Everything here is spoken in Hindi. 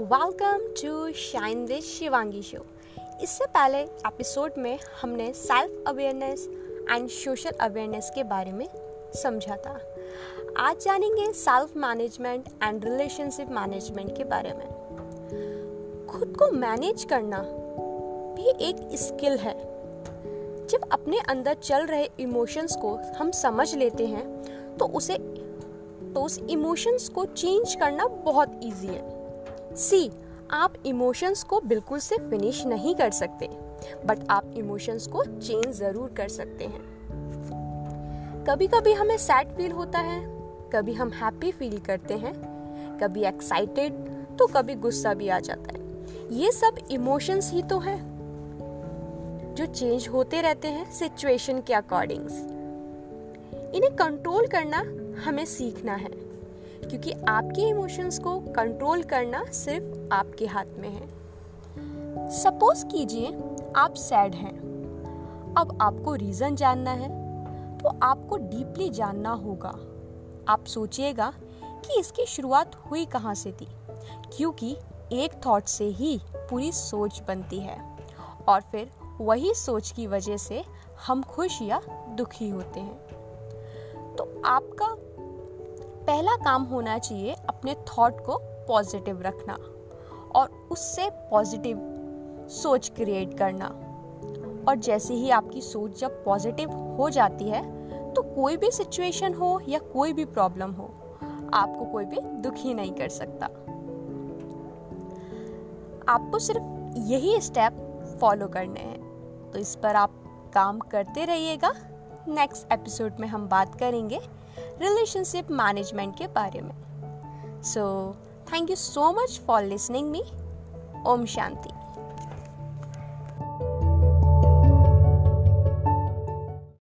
Welcome to shine this Shivangi show इससे पहले एपिसोड में हमने self awareness and social awareness के बारे में समझा था। आज जानेंगे self management and relationship management के बारे में। खुद को मैनेज करना भी एक स्किल है। जब अपने अंदर चल रहे इमोशंस को हम समझ लेते हैं तो उसे तो उस इमोशंस को चेंज करना बहुत इजी है। सी, आप इमोशंस को बिल्कुल से फिनिश नहीं कर सकते बट आप इमोशंस को चेंज ज़रूर कर सकते हैं। कभी कभी हमें सैड फील होता है, कभी हम हैप्पी फील करते हैं, कभी एक्साइटेड तो कभी गुस्सा भी आ जाता है। ये सब इमोशंस ही तो है, जो चेंज होते रहते हैं सिचुएशन के अकॉर्डिंग्स इन्हें कंट्रोल करना हमें सीखना है। क्योंकि आपके इमोशंस को कंट्रोल करना सिर्फ़ आपके हाथ में है। सपोज़ कीजिए आप सैड हैं। अब आपको रीज़न जानना है तो आपको डीपली जानना होगा। आप सोचिएगा कि इसकी शुरुआत हुई कहाँ से थी, क्योंकि एक थॉट से ही पूरी सोच बनती है। और फिर वही सोच की वजह से हम खुश या दुखी होते हैं। तो आपका पहला काम होना चाहिए अपने थॉट को पॉजिटिव रखना और उससे पॉजिटिव सोच क्रिएट करना। और जैसे ही आपकी सोच जब पॉजिटिव हो जाती है तो कोई भी सिचुएशन हो या कोई भी प्रॉब्लम हो, आपको कोई भी दुखी नहीं कर सकता। आपको सिर्फ़ यही स्टेप फॉलो करने हैं। तो इस पर आप काम करते रहिएगा। नेक्स्ट एपिसोड में हम बात करेंगे रिलेशनशिप मैनेजमेंट के बारे में। So thank you so much for listening me Om Shanti.